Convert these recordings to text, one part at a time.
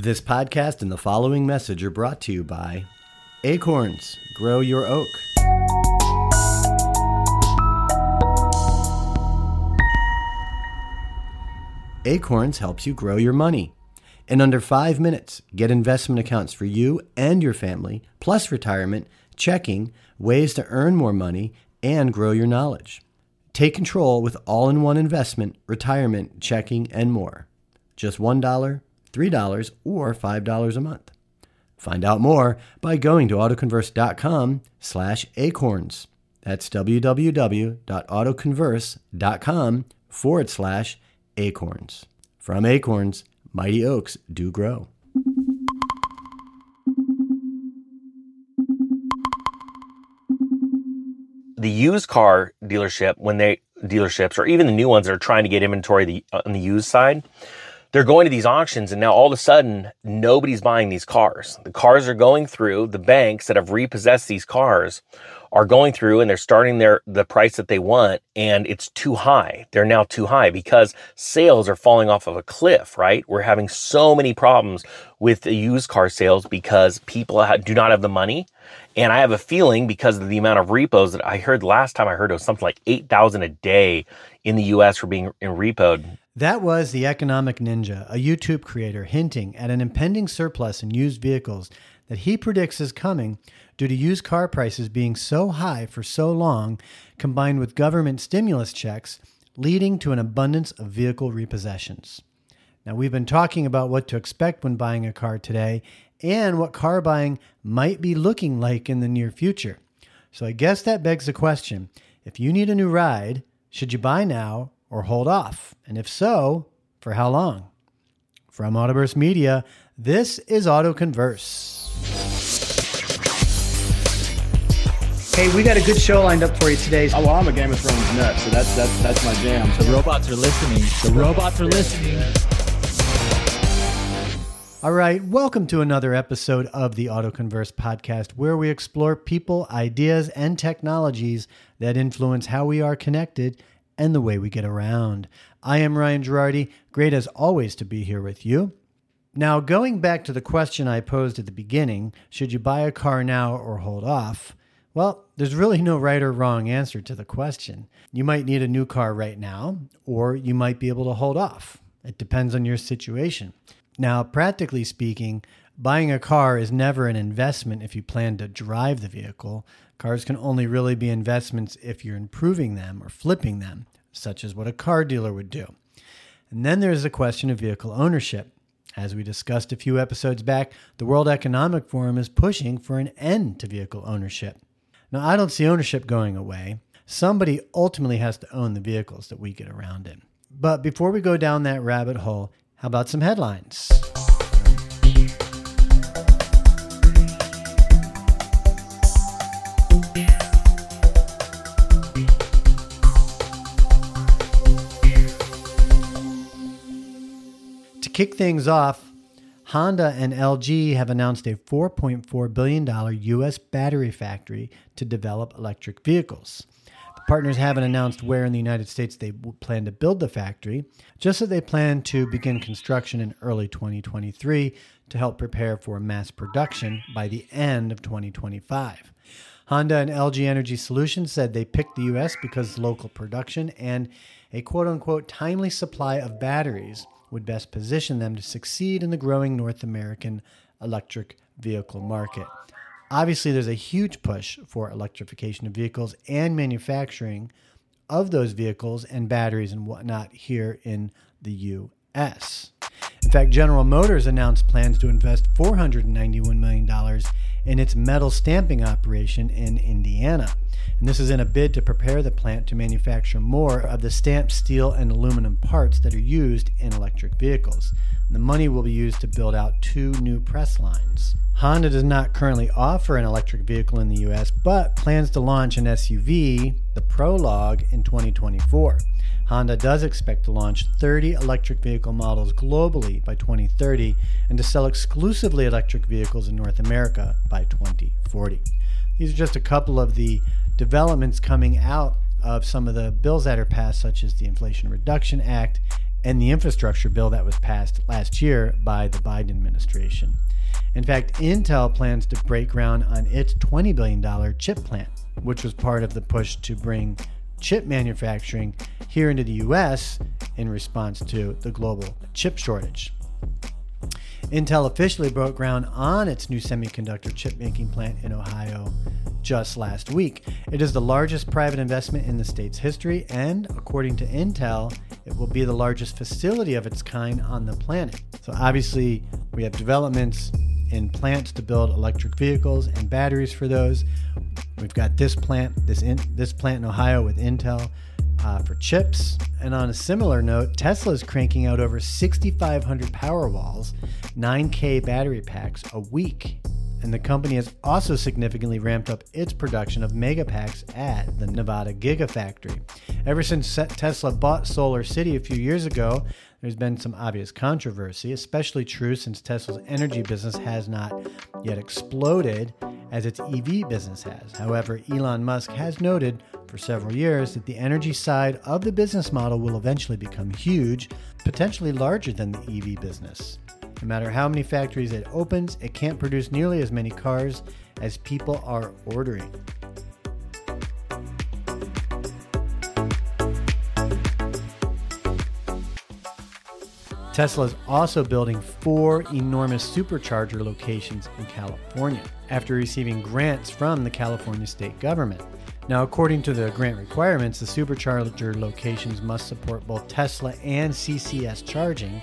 This podcast and the following message are brought to you by Acorns Grow Your Oak. Acorns helps you grow your money. In under five minutes, get investment accounts for you and your family, plus retirement, checking, ways to earn more money, and grow your knowledge. Take control with all in one investment, retirement, checking, and more. Just $1, $3, or $5 a month. Find out more by going to autoconverse.com slash acorns. That's www.autoconverse.com forward slash acorns. From acorns, mighty oaks do grow. the used car dealership when they dealerships or even the new ones that are trying to get inventory the, uh, on the used side they're going to these auctions and now all of a sudden nobody's buying these cars. The cars are going through the banks that have repossessed these cars are going through and they're starting their the price that they want and it's too high. They're now too high because sales are falling off of a cliff right? We're having so many problems with the used car sales because people do not have the money. And I have a feeling because of the amount of repos that I heard last time I heard it was something like 8,000 a day in the US for being in repoed. That was the Economic Ninja, a YouTube creator hinting at an impending surplus in used vehicles that he predicts is coming due to used car prices being so high for so long, combined with government stimulus checks, leading to an abundance of vehicle repossessions. Now, we've been talking about what to expect when buying a car today and what car buying might be looking like in the near future. So, I guess that begs the question if you need a new ride, should you buy now or hold off? And if so, for how long? From Autoverse Media, this is Auto Converse. Hey, we got a good show lined up for you today. Oh, well, I'm a Game of Thrones nut, so that's that's that's my jam. The robots are listening. The robots are listening. All right, welcome to another episode of the AutoConverse podcast, where we explore people, ideas, and technologies that influence how we are connected and the way we get around. I am Ryan Girardi. Great as always to be here with you. Now, going back to the question I posed at the beginning should you buy a car now or hold off? Well, there's really no right or wrong answer to the question. You might need a new car right now, or you might be able to hold off. It depends on your situation. Now, practically speaking, buying a car is never an investment if you plan to drive the vehicle. Cars can only really be investments if you're improving them or flipping them, such as what a car dealer would do. And then there's the question of vehicle ownership. As we discussed a few episodes back, the World Economic Forum is pushing for an end to vehicle ownership. Now, I don't see ownership going away. Somebody ultimately has to own the vehicles that we get around in. But before we go down that rabbit hole, how about some headlines? Kick things off, Honda and LG have announced a $4.4 billion U.S. battery factory to develop electric vehicles. The partners haven't announced where in the United States they plan to build the factory, just that they plan to begin construction in early 2023 to help prepare for mass production by the end of 2025. Honda and LG Energy Solutions said they picked the U.S. because local production and a quote unquote timely supply of batteries would best position them to succeed in the growing North American electric vehicle market. Obviously, there's a huge push for electrification of vehicles and manufacturing of those vehicles and batteries and whatnot here in the U.S. In fact, General Motors announced plans to invest $491 million in its metal stamping operation in Indiana and this is in a bid to prepare the plant to manufacture more of the stamped steel and aluminum parts that are used in electric vehicles. And the money will be used to build out two new press lines. Honda does not currently offer an electric vehicle in the US, but plans to launch an SUV, the Prologue, in 2024. Honda does expect to launch 30 electric vehicle models globally by 2030 and to sell exclusively electric vehicles in North America by 2040. These are just a couple of the developments coming out of some of the bills that are passed, such as the Inflation Reduction Act and the infrastructure bill that was passed last year by the Biden administration. In fact, Intel plans to break ground on its $20 billion chip plant, which was part of the push to bring chip manufacturing here into the US in response to the global chip shortage. Intel officially broke ground on its new semiconductor chip making plant in Ohio just last week. It is the largest private investment in the state's history, and according to Intel, it will be the largest facility of its kind on the planet. So, obviously, we have developments in plants to build electric vehicles and batteries for those. We've got this plant, this in, this plant in Ohio with Intel uh, for chips. And on a similar note, Tesla is cranking out over 6,500 Powerwalls, 9K battery packs a week. And the company has also significantly ramped up its production of megapacks at the Nevada Gigafactory. Ever since Tesla bought Solar City a few years ago, there's been some obvious controversy, especially true since Tesla's energy business has not yet exploded as its EV business has. However, Elon Musk has noted for several years that the energy side of the business model will eventually become huge, potentially larger than the EV business. No matter how many factories it opens, it can't produce nearly as many cars as people are ordering. Tesla is also building four enormous supercharger locations in California after receiving grants from the California state government. Now, according to the grant requirements, the supercharger locations must support both Tesla and CCS charging,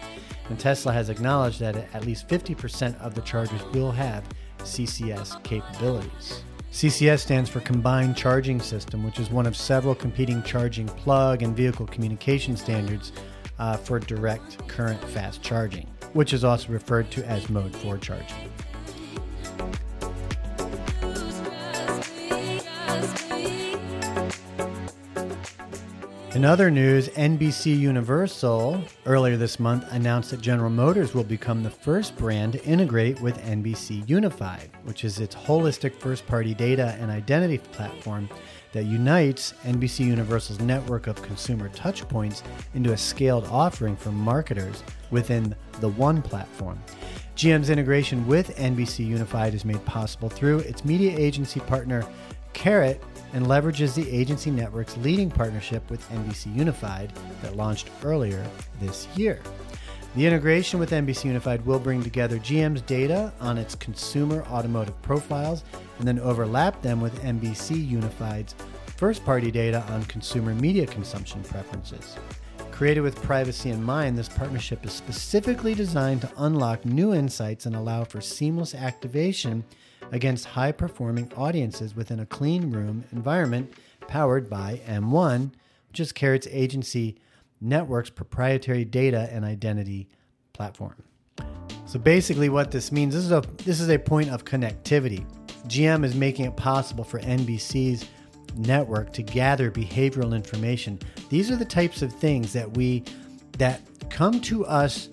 and Tesla has acknowledged that at least 50% of the chargers will have CCS capabilities. CCS stands for Combined Charging System, which is one of several competing charging plug and vehicle communication standards uh, for direct current fast charging, which is also referred to as Mode 4 charging. In other news, NBC Universal earlier this month announced that General Motors will become the first brand to integrate with NBCUnified, which is its holistic first party data and identity platform that unites NBC Universal's network of consumer touchpoints into a scaled offering for marketers within the One platform. GM's integration with NBCUnified is made possible through its media agency partner, Carat and leverages the agency network's leading partnership with NBCUnified that launched earlier this year. The integration with NBCUnified will bring together GM's data on its consumer automotive profiles and then overlap them with NBCUnified's first party data on consumer media consumption preferences. Created with privacy in mind, this partnership is specifically designed to unlock new insights and allow for seamless activation against high performing audiences within a clean room environment powered by M1, which is Carat's agency network's proprietary data and identity platform. So basically what this means this is a this is a point of connectivity. GM is making it possible for NBC's network to gather behavioral information. These are the types of things that we that come to us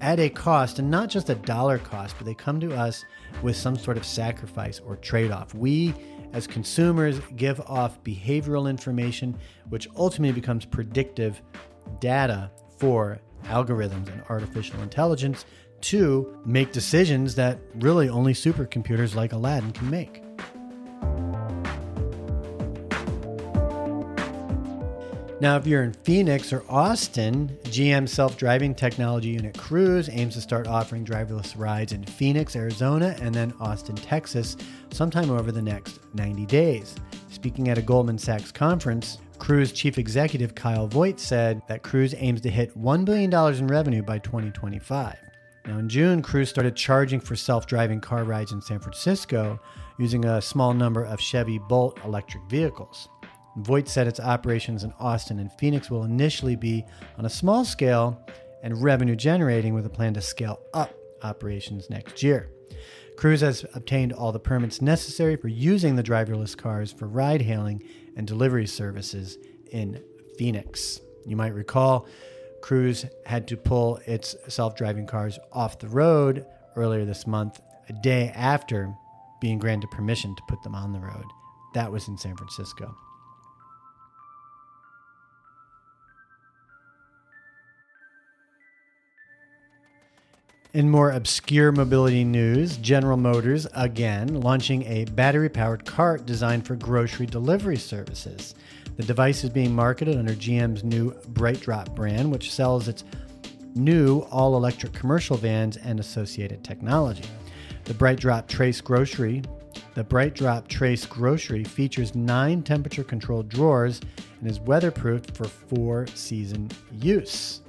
at a cost and not just a dollar cost, but they come to us with some sort of sacrifice or trade off. We, as consumers, give off behavioral information, which ultimately becomes predictive data for algorithms and artificial intelligence to make decisions that really only supercomputers like Aladdin can make. Now, if you're in Phoenix or Austin, GM self driving technology unit Cruise aims to start offering driverless rides in Phoenix, Arizona, and then Austin, Texas, sometime over the next 90 days. Speaking at a Goldman Sachs conference, Cruise chief executive Kyle Vogt said that Cruise aims to hit $1 billion in revenue by 2025. Now, in June, Cruise started charging for self driving car rides in San Francisco using a small number of Chevy Bolt electric vehicles. Vogt said its operations in Austin and Phoenix will initially be on a small scale and revenue generating with a plan to scale up operations next year. Cruise has obtained all the permits necessary for using the driverless cars for ride hailing and delivery services in Phoenix. You might recall Cruise had to pull its self driving cars off the road earlier this month, a day after being granted permission to put them on the road. That was in San Francisco. In more obscure mobility news, General Motors again launching a battery powered cart designed for grocery delivery services. The device is being marketed under GM's new BrightDrop brand, which sells its new all electric commercial vans and associated technology. The BrightDrop Trace Grocery the BrightDrop Trace Grocery features nine temperature controlled drawers and is weatherproofed for four season use.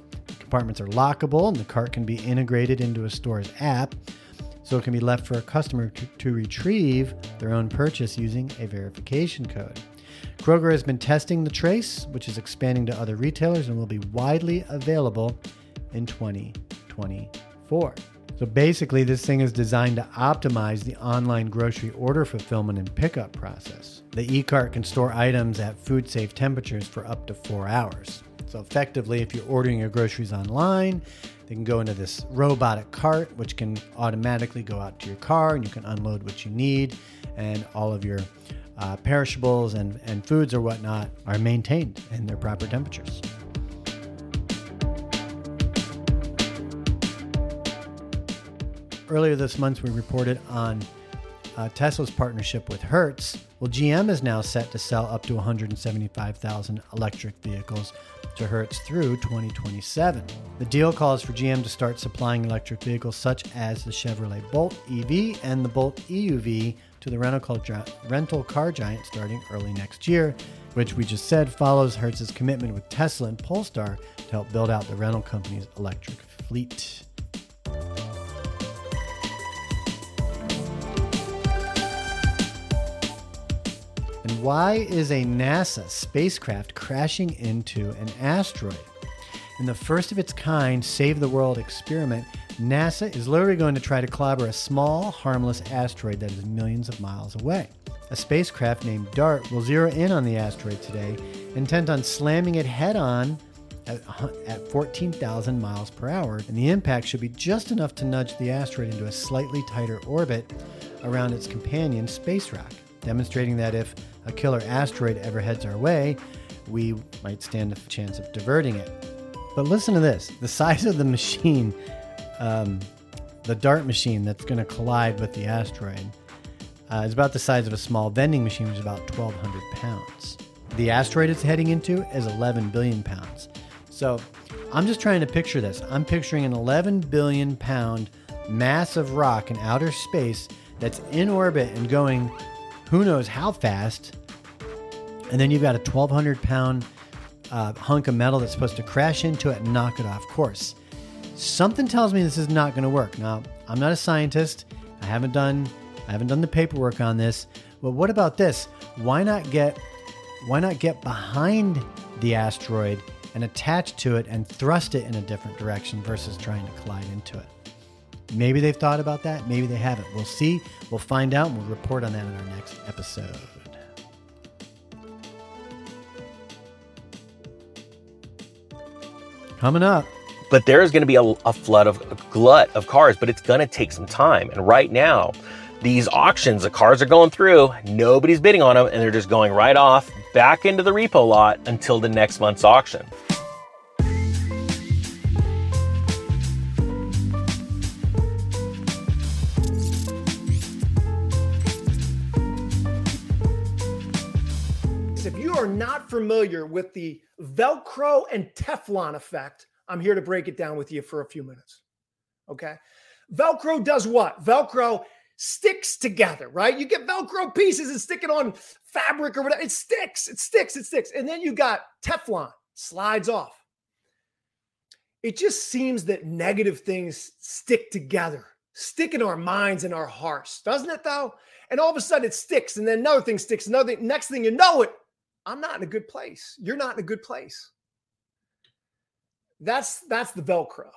Compartments are lockable and the cart can be integrated into a store's app, so it can be left for a customer to, to retrieve their own purchase using a verification code. Kroger has been testing the Trace, which is expanding to other retailers and will be widely available in 2024. So basically, this thing is designed to optimize the online grocery order fulfillment and pickup process. The e-cart can store items at food safe temperatures for up to four hours. So effectively, if you're ordering your groceries online, they can go into this robotic cart, which can automatically go out to your car and you can unload what you need, and all of your uh, perishables and, and foods or whatnot are maintained in their proper temperatures. Earlier this month, we reported on uh, Tesla's partnership with Hertz. Well, GM is now set to sell up to 175,000 electric vehicles to Hertz through 2027. The deal calls for GM to start supplying electric vehicles such as the Chevrolet Bolt EV and the Bolt EUV to the rental car, rental car giant starting early next year, which we just said follows Hertz's commitment with Tesla and Polestar to help build out the rental company's electric fleet. Why is a NASA spacecraft crashing into an asteroid? In the first of its kind Save the World experiment, NASA is literally going to try to clobber a small, harmless asteroid that is millions of miles away. A spacecraft named DART will zero in on the asteroid today, intent on slamming it head on at, at 14,000 miles per hour, and the impact should be just enough to nudge the asteroid into a slightly tighter orbit around its companion space rock, demonstrating that if a killer asteroid ever heads our way, we might stand a chance of diverting it. But listen to this the size of the machine, um, the DART machine that's going to collide with the asteroid, uh, is about the size of a small vending machine, which is about 1,200 pounds. The asteroid it's heading into is 11 billion pounds. So I'm just trying to picture this. I'm picturing an 11 billion pound mass of rock in outer space that's in orbit and going who knows how fast. And then you've got a 1,200 pound uh, hunk of metal that's supposed to crash into it and knock it off course. Something tells me this is not going to work. Now, I'm not a scientist. I haven't done I haven't done the paperwork on this. But what about this? Why not get why not get behind the asteroid and attach to it and thrust it in a different direction versus trying to collide into it? Maybe they've thought about that. Maybe they haven't. We'll see. We'll find out and we'll report on that in our next episode. Coming up. But there is going to be a, a flood of a glut of cars, but it's going to take some time. And right now, these auctions, the cars are going through, nobody's bidding on them, and they're just going right off back into the repo lot until the next month's auction. Familiar with the Velcro and Teflon effect, I'm here to break it down with you for a few minutes. Okay. Velcro does what? Velcro sticks together, right? You get Velcro pieces and stick it on fabric or whatever. It sticks, it sticks, it sticks. And then you got Teflon, slides off. It just seems that negative things stick together, stick in our minds and our hearts, doesn't it though? And all of a sudden it sticks, and then another thing sticks, another thing, next thing you know it, I'm not in a good place. You're not in a good place. That's that's the Velcro.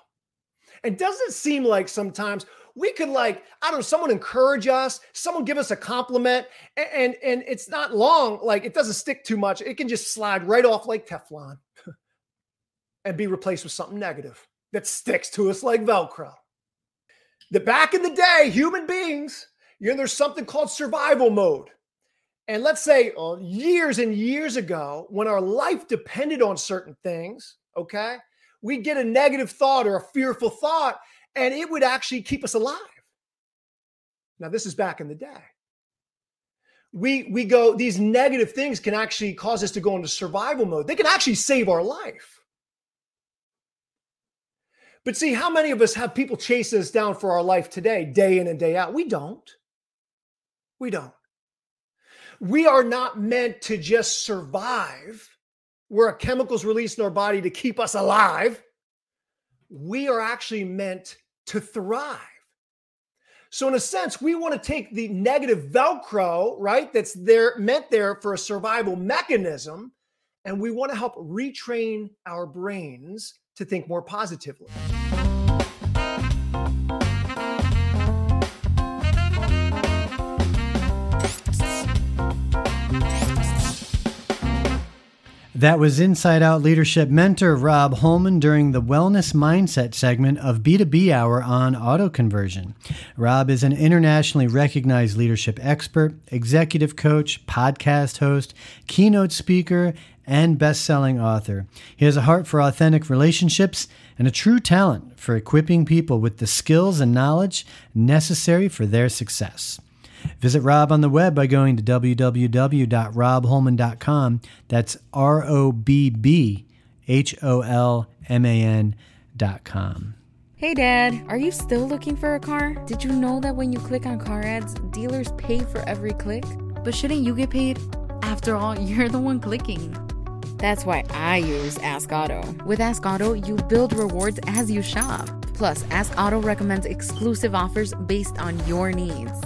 And doesn't it seem like sometimes we could like, I don't know, someone encourage us, someone give us a compliment, and, and, and it's not long, like it doesn't stick too much. It can just slide right off like Teflon and be replaced with something negative that sticks to us like Velcro. That back in the day, human beings, you know, there's something called survival mode. And let's say uh, years and years ago, when our life depended on certain things, okay, we'd get a negative thought or a fearful thought, and it would actually keep us alive. Now, this is back in the day. We we go, these negative things can actually cause us to go into survival mode. They can actually save our life. But see, how many of us have people chase us down for our life today, day in and day out? We don't. We don't. We are not meant to just survive where a chemical's released in our body to keep us alive. We are actually meant to thrive. So, in a sense, we want to take the negative Velcro, right, that's there meant there for a survival mechanism, and we want to help retrain our brains to think more positively. That was Inside Out Leadership mentor Robb Holman during the Wellness Mindset segment of B2B Hour on auto conversion. Robb is an internationally recognized leadership expert, executive coach, podcast host, keynote speaker, and best selling author. He has a heart for authentic relationships and a true talent for equipping people with the skills and knowledge necessary for their success. Visit Robb on the web by going to www.robbholman.com. That's R O B B H O L M A N.com. Hey dad, are you still looking for a car? Did you know that when you click on car ads, dealers pay for every click? But shouldn't you get paid? After all, you're the one clicking. That's why I use Ask Auto. With Ask Auto, you build rewards as you shop. Plus, Ask Auto recommends exclusive offers based on your needs.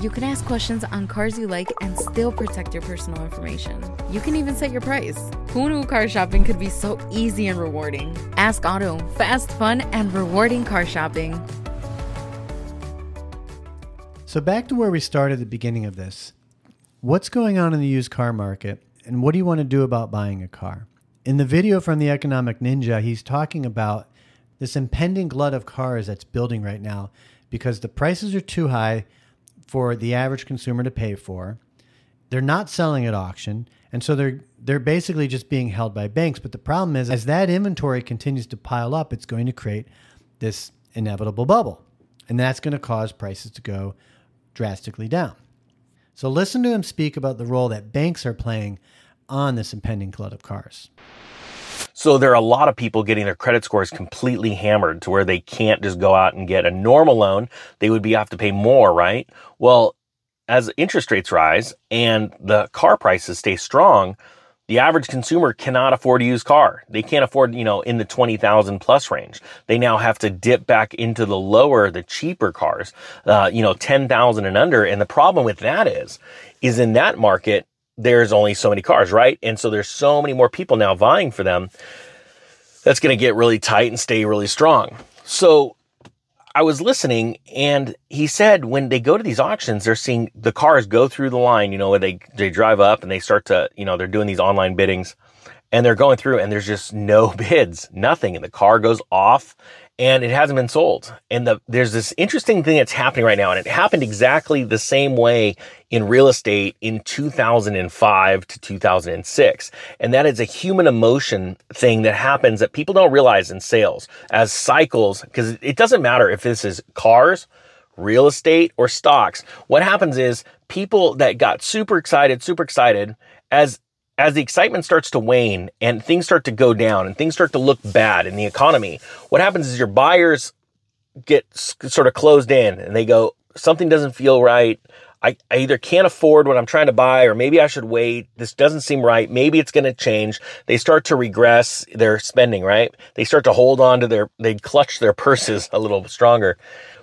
You can ask questions on cars you like and still protect your personal information. You can even set your price. Who knew car shopping could be so easy and rewarding? Ask Auto, fast, fun, and rewarding car shopping. So, back to where we started at the beginning of this. What's going on in the used car market, and what do you want to do about buying a car? In the video from the Economic Ninja, he's talking about this impending glut of cars that's building right now because the prices are too high for the average consumer to pay for. They're not selling at auction, and so they're they're basically just being held by banks. But the problem is, as that inventory continues to pile up, it's going to create this inevitable bubble, and that's going to cause prices to go drastically down. So listen to him speak about the role that banks are playing on this impending glut of cars. So there are a lot of people getting their credit scores completely hammered to where they can't just go out and get a normal loan. They would be have to pay more, right? Well, as interest rates rise and the car prices stay strong, the average consumer cannot afford a used car. They can't afford, you know, in the 20,000 plus range. They now have to dip back into the lower, the cheaper cars, uh, you know, 10,000 and under. And the problem with that is, is in that market, there's only so many cars, right? And so there's so many more people now vying for them. That's going to get really tight and stay really strong. So I was listening and he said when they go to these auctions, they're seeing the cars go through the line, you know, where they, they drive up and they start to, you know, they're doing these online biddings and they're going through and there's just no bids, nothing. And the car goes off and it hasn't been sold. And the, there's this interesting thing that's happening right now. And it happened exactly the same way in real estate in 2005 to 2006. And that is a human emotion thing that happens that people don't realize in sales as cycles, because it doesn't matter if this is cars, real estate, or stocks. What happens is people that got super excited, super excited as as the excitement starts to wane and things start to go down and things start to look bad in the economy, what happens is your buyers get sort of closed in and they go, something doesn't feel right. I, I either can't afford what I'm trying to buy or maybe I should wait. This doesn't seem right. Maybe it's going to change. They start to regress their spending, right? They start to hold on to their, they clutch their purses a little stronger.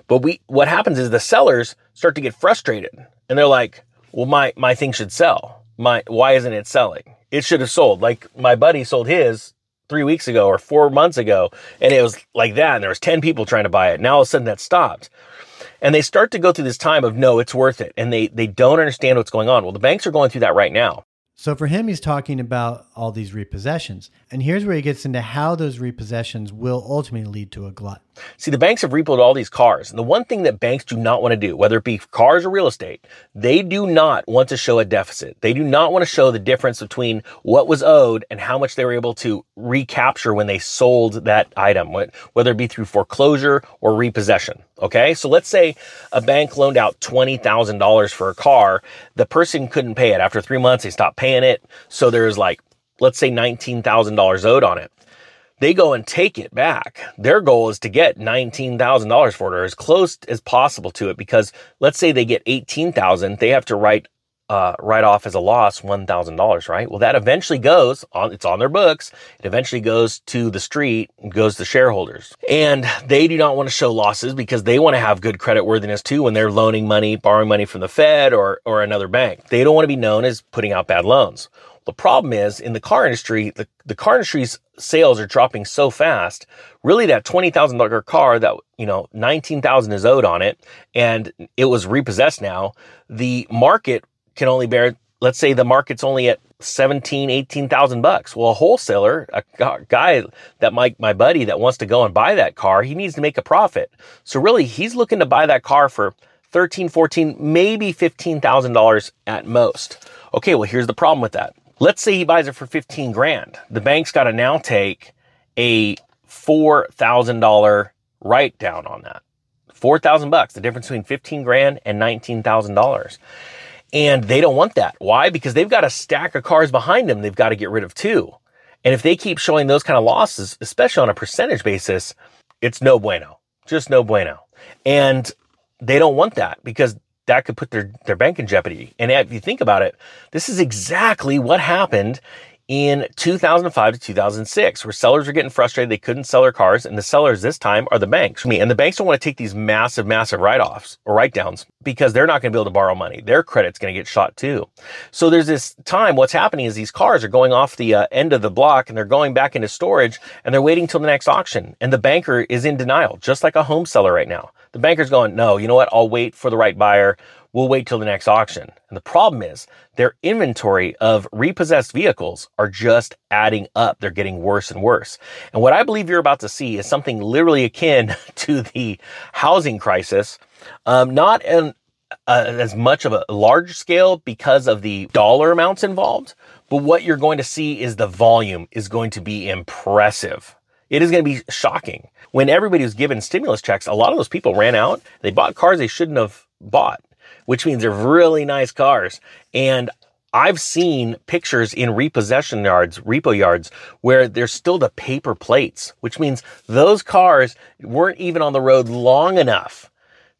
But we, what happens is the sellers start to get frustrated and they're like, well, my, my thing should sell my why isn't it selling? It should have sold. Like my buddy sold his three weeks ago or four months ago, and it was like that, and there was 10 people trying to buy it. Now all of a sudden that stopped. And they start to go through this time of no, it's worth it. And they they don't understand what's going on. Well, the banks are going through that right now. So for him, he's talking about all these repossessions. And here's where he gets into how those repossessions will ultimately lead to a glut. See, the banks have repoed all these cars. And the one thing that banks do not want to do, whether it be cars or real estate, they do not want to show a deficit. They do not want to show the difference between what was owed and how much they were able to recapture when they sold that item, whether it be through foreclosure or repossession. Okay. So let's say a bank loaned out $20,000 for a car. The person couldn't pay it. After three months, they stopped paying it. So there's like, let's say $19,000 owed on it. They go and take it back. Their goal is to get $19,000 for it or as close as possible to it because let's say they get 18,000, they have to write uh, write off as a loss $1,000, right? Well, that eventually goes on, it's on their books. It eventually goes to the street, goes to shareholders. And they do not want to show losses because they want to have good credit worthiness too when they're loaning money, borrowing money from the Fed or, or another bank. They don't want to be known as putting out bad loans. The problem is in the car industry, the, the car industry's sales are dropping so fast. Really, that $20,000 car that, you know, 19,000 is owed on it and it was repossessed now. The market can only bear, let's say the market's only at 17, 18,000 bucks. Well, a wholesaler, a guy that my, my buddy that wants to go and buy that car, he needs to make a profit. So really he's looking to buy that car for 13, 14, maybe $15,000 at most. Okay. Well, here's the problem with that. Let's say he buys it for 15 grand. The bank's got to now take a $4,000 write down on that. 4,000 bucks, the difference between 15 grand and $19,000. And they don't want that. Why? Because they've got a stack of cars behind them they've got to get rid of too. And if they keep showing those kind of losses, especially on a percentage basis, it's no bueno. Just no bueno. And they don't want that because that could put their, their bank in jeopardy. And if you think about it, this is exactly what happened in 2005 to 2006, where sellers were getting frustrated. They couldn't sell their cars. And the sellers this time are the banks. And the banks don't want to take these massive, massive write-offs or write-downs because they're not going to be able to borrow money. Their credit's going to get shot too. So there's this time. What's happening is these cars are going off the uh, end of the block and they're going back into storage and they're waiting till the next auction. And the banker is in denial, just like a home seller right now. The banker's going, no, you know what? I'll wait for the right buyer. We'll wait till the next auction. And the problem is their inventory of repossessed vehicles are just adding up. They're getting worse and worse. And what I believe you're about to see is something literally akin to the housing crisis. Um, not in, uh, as much of a large scale because of the dollar amounts involved, but what you're going to see is the volume is going to be impressive. It is going to be shocking. When everybody was given stimulus checks, a lot of those people ran out. They bought cars they shouldn't have bought which means they're really nice cars. And I've seen pictures in repossession yards, repo yards, where there's still the paper plates, which means those cars weren't even on the road long enough.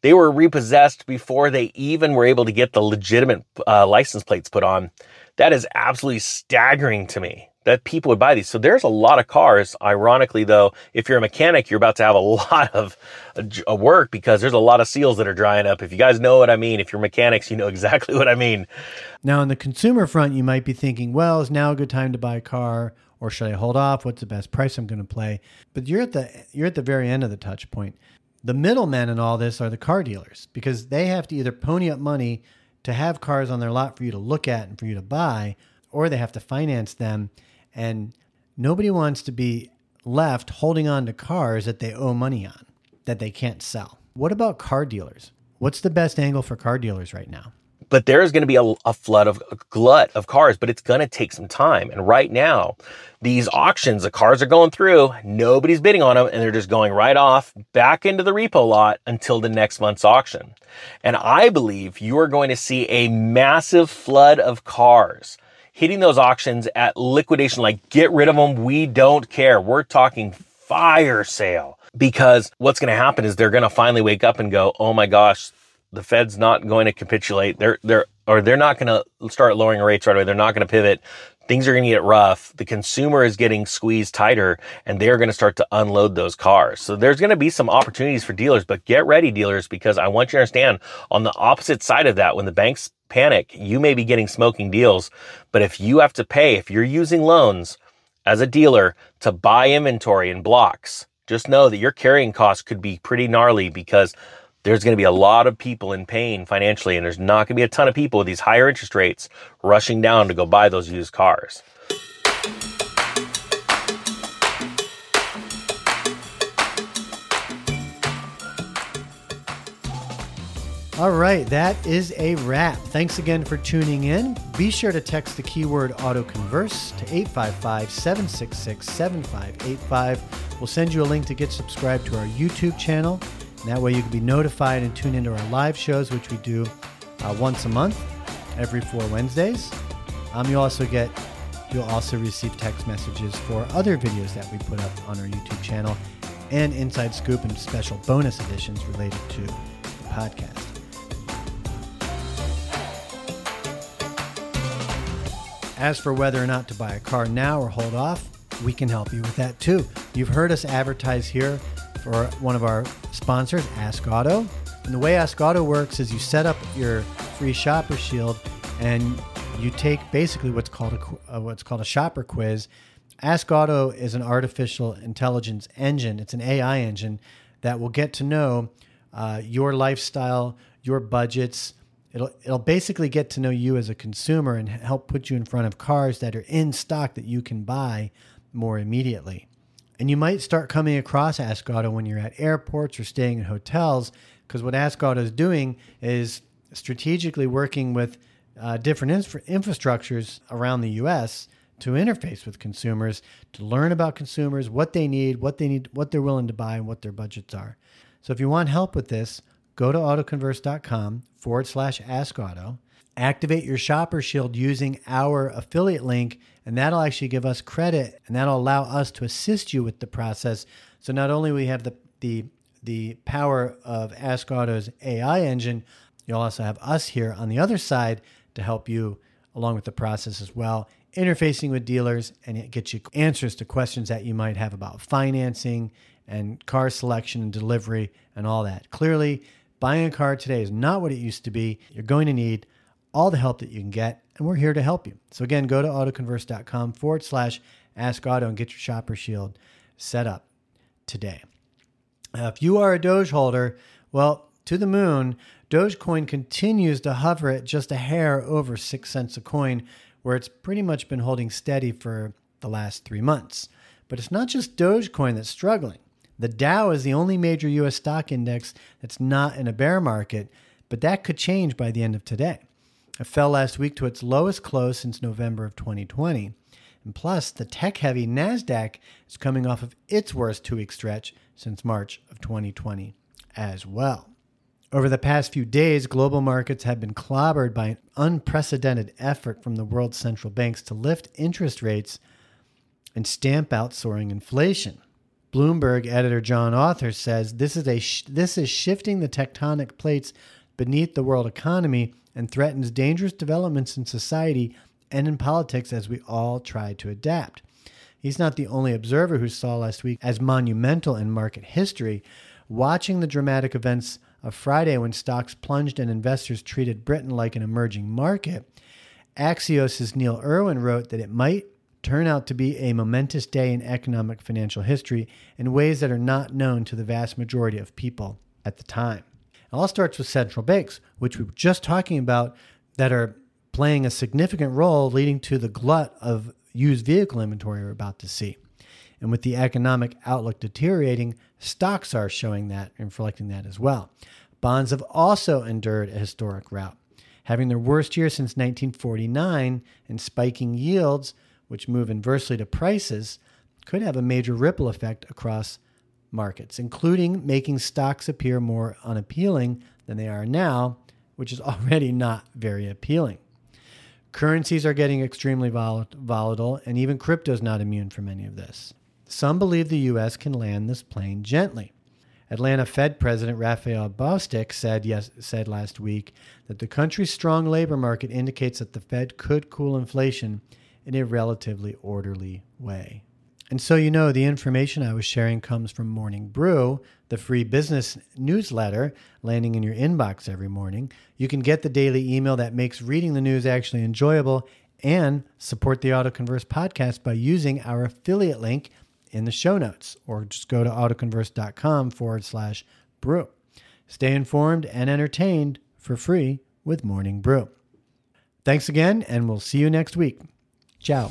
They were repossessed before they even were able to get the legitimate uh, license plates put on. That is absolutely staggering to me that people would buy these. So there's a lot of cars. Ironically, though, if you're a mechanic, you're about to have a lot of uh, work because there's a lot of seals that are drying up. If you guys know what I mean, if you're mechanics, you know exactly what I mean. Now, on the consumer front, you might be thinking, well, is now a good time to buy a car? Or should I hold off? What's the best price I'm going to play? But you're at the you're at the very end of the touch point. The middlemen in all this are the car dealers because they have to either pony up money to have cars on their lot for you to look at and for you to buy, or they have to finance them and nobody wants to be left holding on to cars that they owe money on that they can't sell. What about car dealers? What's the best angle for car dealers right now? But there's going to be a, a flood of a glut of cars, but it's going to take some time. And right now, these auctions, the cars are going through, nobody's bidding on them, and they're just going right off back into the repo lot until the next month's auction. And I believe you are going to see a massive flood of cars hitting those auctions at liquidation, like get rid of them. We don't care. We're talking fire sale because what's going to happen is they're going to finally wake up and go, Oh my gosh, the Fed's not going to capitulate. They're, they're, or they're not going to start lowering rates right away. They're not going to pivot. Things are going to get rough. The consumer is getting squeezed tighter and they're going to start to unload those cars. So there's going to be some opportunities for dealers, but get ready dealers because I want you to understand on the opposite side of that, when the banks panic. You may be getting smoking deals, but if you have to pay, if you're using loans as a dealer to buy inventory in blocks, just know that your carrying costs could be pretty gnarly because there's going to be a lot of people in pain financially, and there's not going to be a ton of people with these higher interest rates rushing down to go buy those used cars. All right, that is a wrap. Thanks again for tuning in. Be sure to text the keyword autoconverse to 855 766 7585. We'll send you a link to get subscribed to our YouTube channel. And that way you can be notified and tune into our live shows, which we do uh, once a month, every four Wednesdays. Um, you also get you'll also receive text messages for other videos that we put up on our YouTube channel and inside scoop and special bonus editions related to the podcast. As for whether or not to buy a car now or hold off, we can help you with that too. You've heard us advertise here for one of our sponsors, Ask Auto. And the way Ask Auto works is you set up your free shopper shield and you take basically what's called a uh, what's called a shopper quiz. Ask Auto is an artificial intelligence engine. It's an AI engine that will get to know uh, your lifestyle, your budgets, It'll it'll basically get to know you as a consumer and help put you in front of cars that are in stock that you can buy more immediately. And you might start coming across Ask Auto when you're at airports or staying in hotels, because what Ask Auto is doing is strategically working with uh, different infra- infrastructures around the U.S. to interface with consumers, to learn about consumers, what they need, what they need, what they're willing to buy, and what their budgets are. So if you want help with this, go to autoconverse.com forward slash ask auto, activate your shopper shield using our affiliate link, and that'll actually give us credit and that'll allow us to assist you with the process. So not only we have the the the power of Ask Auto's AI engine, you'll also have us here on the other side to help you along with the process as well, interfacing with dealers and get you answers to questions that you might have about financing and car selection and delivery and all that. Clearly, Buying a car today is not what it used to be. You're going to need all the help that you can get, and we're here to help you. So, again, go to autoconverse.com forward slash ask auto and get your shopper shield set up today. Uh, if you are a Doge holder, well, to the moon, Dogecoin continues to hover at just a hair over six cents a coin, where it's pretty much been holding steady for the last three months. But it's not just Dogecoin that's struggling. The Dow is the only major US stock index that's not in a bear market, but that could change by the end of today. It fell last week to its lowest close since November of 2020. And plus, the tech heavy NASDAQ is coming off of its worst two week stretch since March of 2020 as well. Over the past few days, global markets have been clobbered by an unprecedented effort from the world's central banks to lift interest rates and stamp out soaring inflation. Bloomberg editor John Authers says this is a sh- this is shifting the tectonic plates beneath the world economy and threatens dangerous developments in society and in politics as we all try to adapt. He's not the only observer who saw last week as monumental in market history. Watching the dramatic events of Friday when stocks plunged and investors treated Britain like an emerging market, Axios' Neil Irwin wrote that it might turn out to be a momentous day in economic financial history in ways that are not known to the vast majority of people at the time. It all starts with central banks, which we were just talking about, that are playing a significant role leading to the glut of used vehicle inventory we're about to see. And with the economic outlook deteriorating, stocks are showing that and reflecting that as well. Bonds have also endured a historic rout, having their worst year since 1949 and spiking yields which move inversely to prices, could have a major ripple effect across markets, including making stocks appear more unappealing than they are now, which is already not very appealing. Currencies are getting extremely volatile, and even crypto is not immune from any of this. Some believe the U.S. can land this plane gently. Atlanta Fed President Raphael Bostic said, yes, said last week that the country's strong labor market indicates that the Fed could cool inflation in a relatively orderly way. And so, you know, the information I was sharing comes from Morning Brew, the free business newsletter landing in your inbox every morning. You can get the daily email that makes reading the news actually enjoyable and support the Autoconverse podcast by using our affiliate link in the show notes or just go to autoconverse.com forward slash brew. Stay informed and entertained for free with Morning Brew. Thanks again, and we'll see you next week. Ciao.